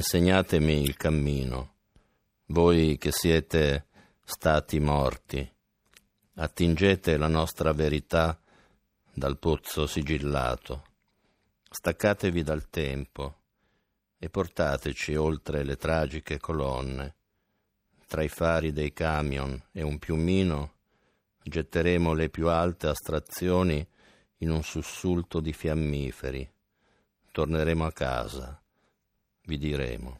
insegnatemi il cammino, voi che siete stati morti, attingete la nostra verità dal pozzo sigillato, staccatevi dal tempo e portateci oltre le tragiche colonne, tra i fari dei camion e un piumino getteremo le più alte astrazioni in un sussulto di fiammiferi. Torneremo a casa, vi diremo.